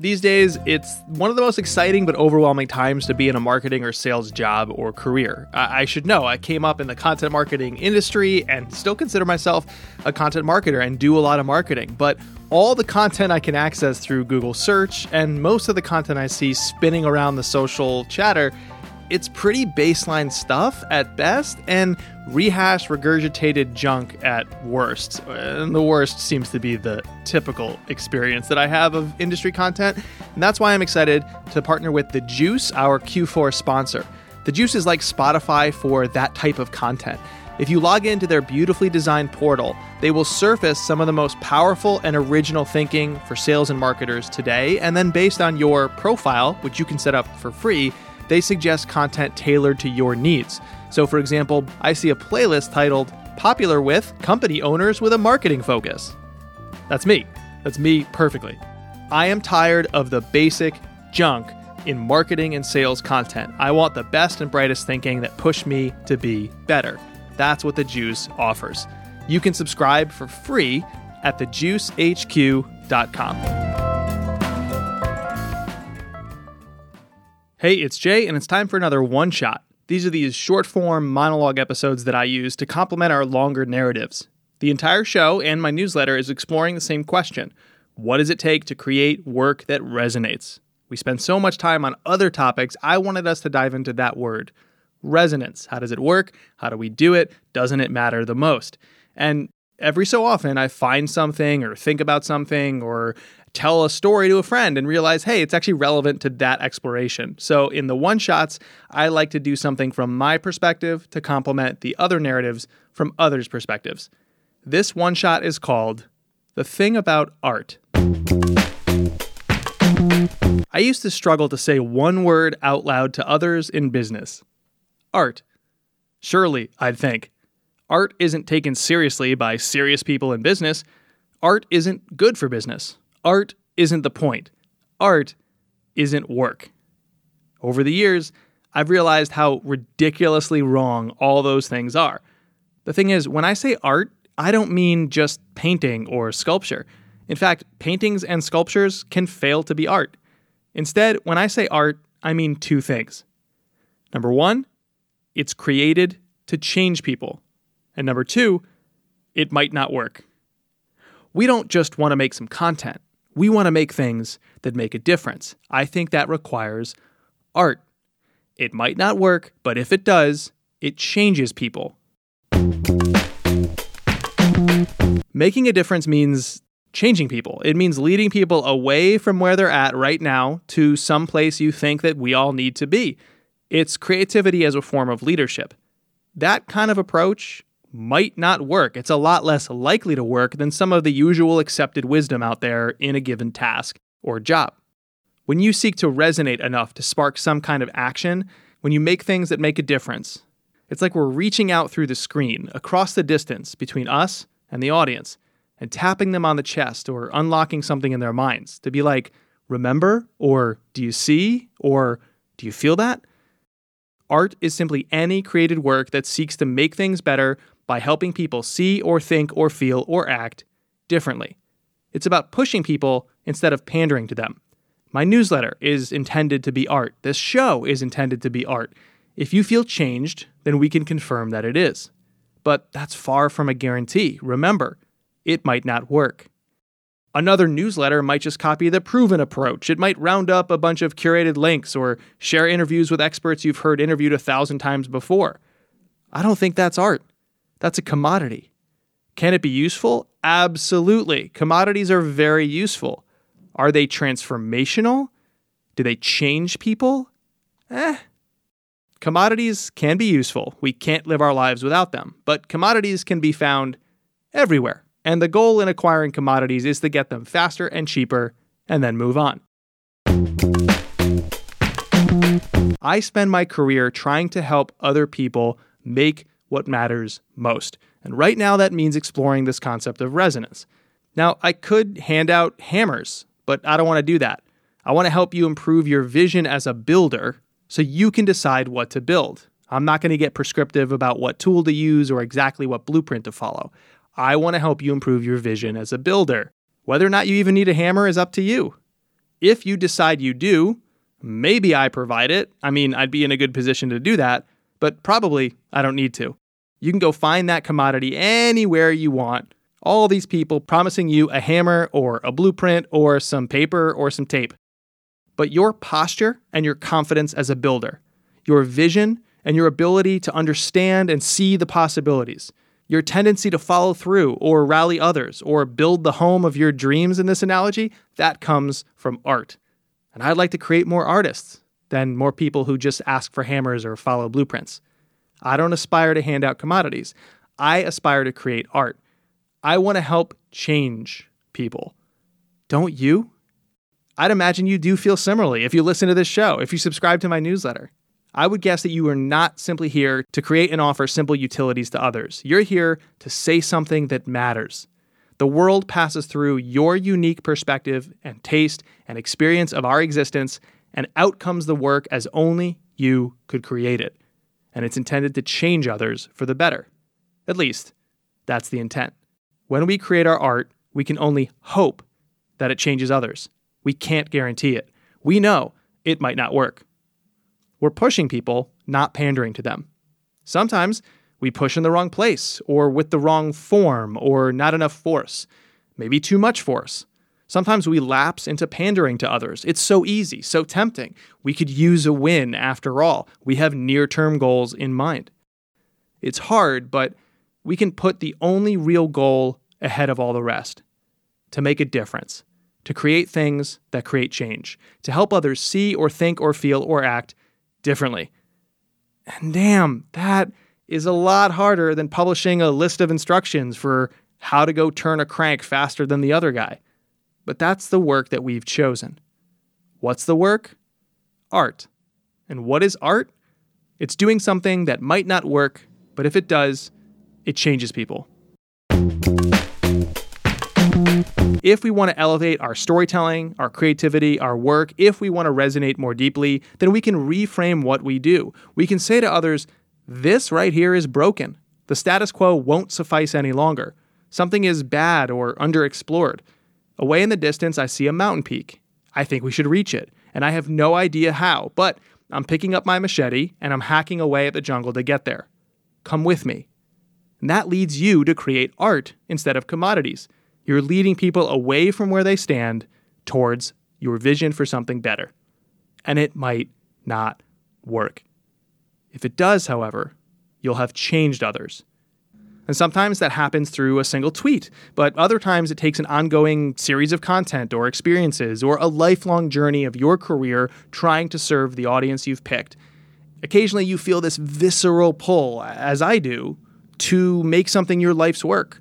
These days, it's one of the most exciting but overwhelming times to be in a marketing or sales job or career. I, should know, I came up in the content marketing industry and still consider myself a content marketer and do a lot of marketing. But all the content I can access through Google search and most of the content I see spinning around the social chatter it's pretty baseline stuff at best and rehashed, regurgitated junk at worst. And the worst seems to be the typical experience that I have of industry content. And that's why I'm excited to partner with The Juice, our Q4 sponsor. The Juice is like Spotify for that type of content. If you log into their beautifully designed portal, they will surface some of the most powerful and original thinking for sales and marketers today. And then, based on your profile, which you can set up for free, they suggest content tailored to your needs. So, for example, I see a playlist titled Popular with Company Owners with a Marketing Focus. That's me. That's me perfectly. I am tired of the basic junk in marketing and sales content. I want the best and brightest thinking that push me to be better. That's what the Juice offers. You can subscribe for free at thejuicehq.com. Hey, it's Jay, and it's time for another one shot. These are these short form monologue episodes that I use to complement our longer narratives. The entire show and my newsletter is exploring the same question What does it take to create work that resonates? We spend so much time on other topics, I wanted us to dive into that word resonance. How does it work? How do we do it? Doesn't it matter the most? And every so often, I find something or think about something or tell a story to a friend and realize, hey, it's actually relevant to that exploration. So in the one shots, I like to do something from my perspective to complement the other narratives from others' perspectives. This one shot is called The Thing About Art. I used to struggle to say one word out loud to others in business art. Surely, I'd think. Art isn't taken seriously by serious people in business. Art isn't good for business. Art isn't the point. Art isn't work. Over the years, I've realized how ridiculously wrong all those things are. The thing is, when I say art, I don't mean just painting or sculpture. In fact, paintings and sculptures can fail to be art. Instead, when I say art, I mean two things. Number one, it's created to change people. And number two, it might not work. We don't just want to make some content. We want to make things that make a difference. I think that requires art. It might not work, but if it does, it changes people. Making a difference means changing people. It means leading people away from where they're at right now to some place you think that we all need to be. It's creativity as a form of leadership. That kind of approach might not work. It's a lot less likely to work than some of the usual accepted wisdom out there in a given task or job. When you seek to resonate enough to spark some kind of action, when you make things that make a difference, it's like we're reaching out through the screen across the distance between us and the audience and tapping them on the chest or unlocking something in their minds to be like, remember, or do you see, or do you feel that? Art is simply any created work that seeks to make things better by helping people see or think or feel or act differently. It's about pushing people instead of pandering to them. My newsletter is intended to be art. This show is intended to be art. If you feel changed, then we can confirm that it is. But that's far from a guarantee. Remember, it might not work. Another newsletter might just copy the proven approach. It might round up a bunch of curated links or share interviews with experts you've heard interviewed a thousand times before. I don't think that's art. That's a commodity. Can it be useful? Absolutely. Commodities are very useful. Are they transformational? Do they change people? Eh. Commodities can be useful. We can't live our lives without them. But commodities can be found everywhere. And the goal in acquiring commodities is to get them faster and cheaper and then move on. I spend my career trying to help other people make what matters most. And right now, that means exploring this concept of resonance. Now, I could hand out hammers, but I don't want to do that. I want to help you improve your vision as a builder so you can decide what to build. I'm not going to get prescriptive about what tool to use or exactly what blueprint to follow. I want to help you improve your vision as a builder. Whether or not you even need a hammer is up to you. If you decide you do, maybe I provide it. I mean, I'd be in a good position to do that, but probably I don't need to. You can go find that commodity anywhere you want. All these people promising you a hammer or a blueprint or some paper or some tape. But your posture and your confidence as a builder, your vision and your ability to understand and see the possibilities, your tendency to follow through or rally others or build the home of your dreams in this analogy, that comes from art. And I'd like to create more artists than more people who just ask for hammers or follow blueprints. I don't aspire to hand out commodities. I aspire to create art. I want to help change people. Don't you? I'd imagine you do feel similarly if you listen to this show, if you subscribe to my newsletter. I would guess that you are not simply here to create and offer simple utilities to others. You're here to say something that matters. The world passes through your unique perspective and taste and experience of our existence, and out comes the work as only you could create it. And it's intended to change others for the better. At least, that's the intent. When we create our art, we can only hope that it changes others. We can't guarantee it. We know it might not work. We're pushing people, not pandering to them. Sometimes we push in the wrong place, or with the wrong form, or not enough force, maybe too much force. Sometimes we lapse into pandering to others. It's so easy, so tempting. We could use a win after all. We have near term goals in mind. It's hard, but we can put the only real goal ahead of all the rest to make a difference, to create things that create change, to help others see or think or feel or act differently. And damn, that is a lot harder than publishing a list of instructions for how to go turn a crank faster than the other guy. But that's the work that we've chosen. What's the work? Art. And what is art? It's doing something that might not work, but if it does, it changes people. If we want to elevate our storytelling, our creativity, our work, if we want to resonate more deeply, then we can reframe what we do. We can say to others, this right here is broken. The status quo won't suffice any longer. Something is bad or underexplored. Away in the distance, I see a mountain peak. I think we should reach it, and I have no idea how, but I'm picking up my machete and I'm hacking away at the jungle to get there. Come with me. And that leads you to create art instead of commodities. You're leading people away from where they stand towards your vision for something better. And it might not work. If it does, however, you'll have changed others. And sometimes that happens through a single tweet, but other times it takes an ongoing series of content or experiences or a lifelong journey of your career trying to serve the audience you've picked. Occasionally you feel this visceral pull, as I do, to make something your life's work.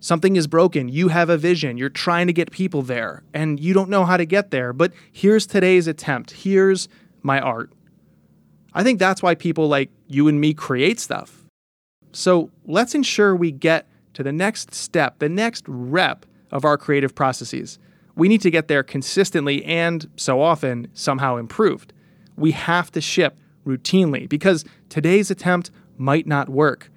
Something is broken. You have a vision. You're trying to get people there, and you don't know how to get there. But here's today's attempt. Here's my art. I think that's why people like you and me create stuff. So let's ensure we get to the next step, the next rep of our creative processes. We need to get there consistently and so often somehow improved. We have to ship routinely because today's attempt might not work.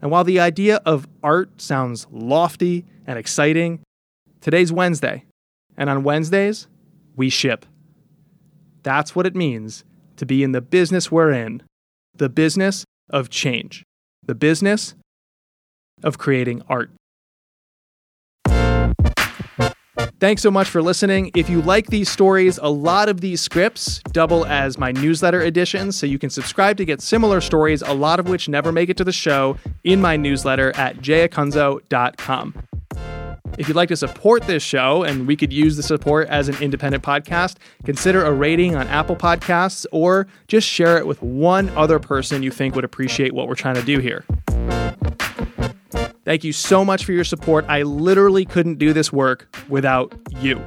And while the idea of art sounds lofty and exciting, today's Wednesday. And on Wednesdays, we ship. That's what it means to be in the business we're in the business of change, the business of creating art. Thanks so much for listening. If you like these stories, a lot of these scripts double as my newsletter editions, so you can subscribe to get similar stories, a lot of which never make it to the show, in my newsletter at jayacunzo.com. If you'd like to support this show, and we could use the support as an independent podcast, consider a rating on Apple Podcasts or just share it with one other person you think would appreciate what we're trying to do here. Thank you so much for your support. I literally couldn't do this work without you.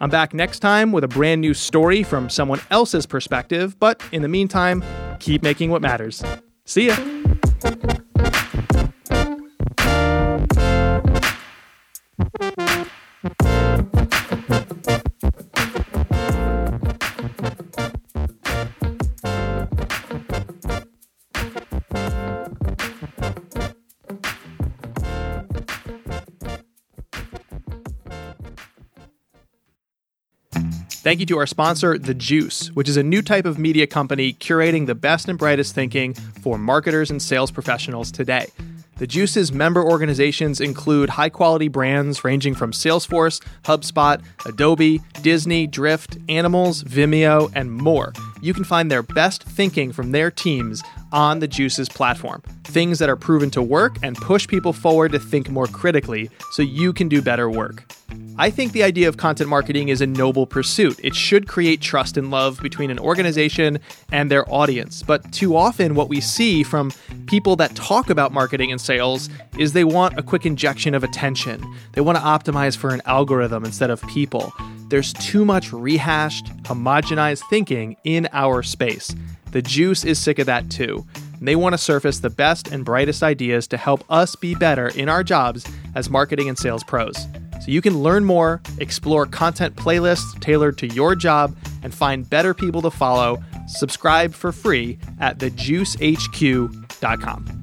I'm back next time with a brand new story from someone else's perspective, but in the meantime, keep making what matters. See ya. Thank you to our sponsor, The Juice, which is a new type of media company curating the best and brightest thinking for marketers and sales professionals today. The Juice's member organizations include high quality brands ranging from Salesforce, HubSpot, Adobe, Disney, Drift, Animals, Vimeo, and more. You can find their best thinking from their teams on the Juice's platform. Things that are proven to work and push people forward to think more critically so you can do better work. I think the idea of content marketing is a noble pursuit. It should create trust and love between an organization and their audience. But too often, what we see from people that talk about marketing and sales is they want a quick injection of attention. They want to optimize for an algorithm instead of people. There's too much rehashed, homogenized thinking in our space. The juice is sick of that too. They want to surface the best and brightest ideas to help us be better in our jobs as marketing and sales pros. So you can learn more, explore content playlists tailored to your job, and find better people to follow. Subscribe for free at thejuicehq.com.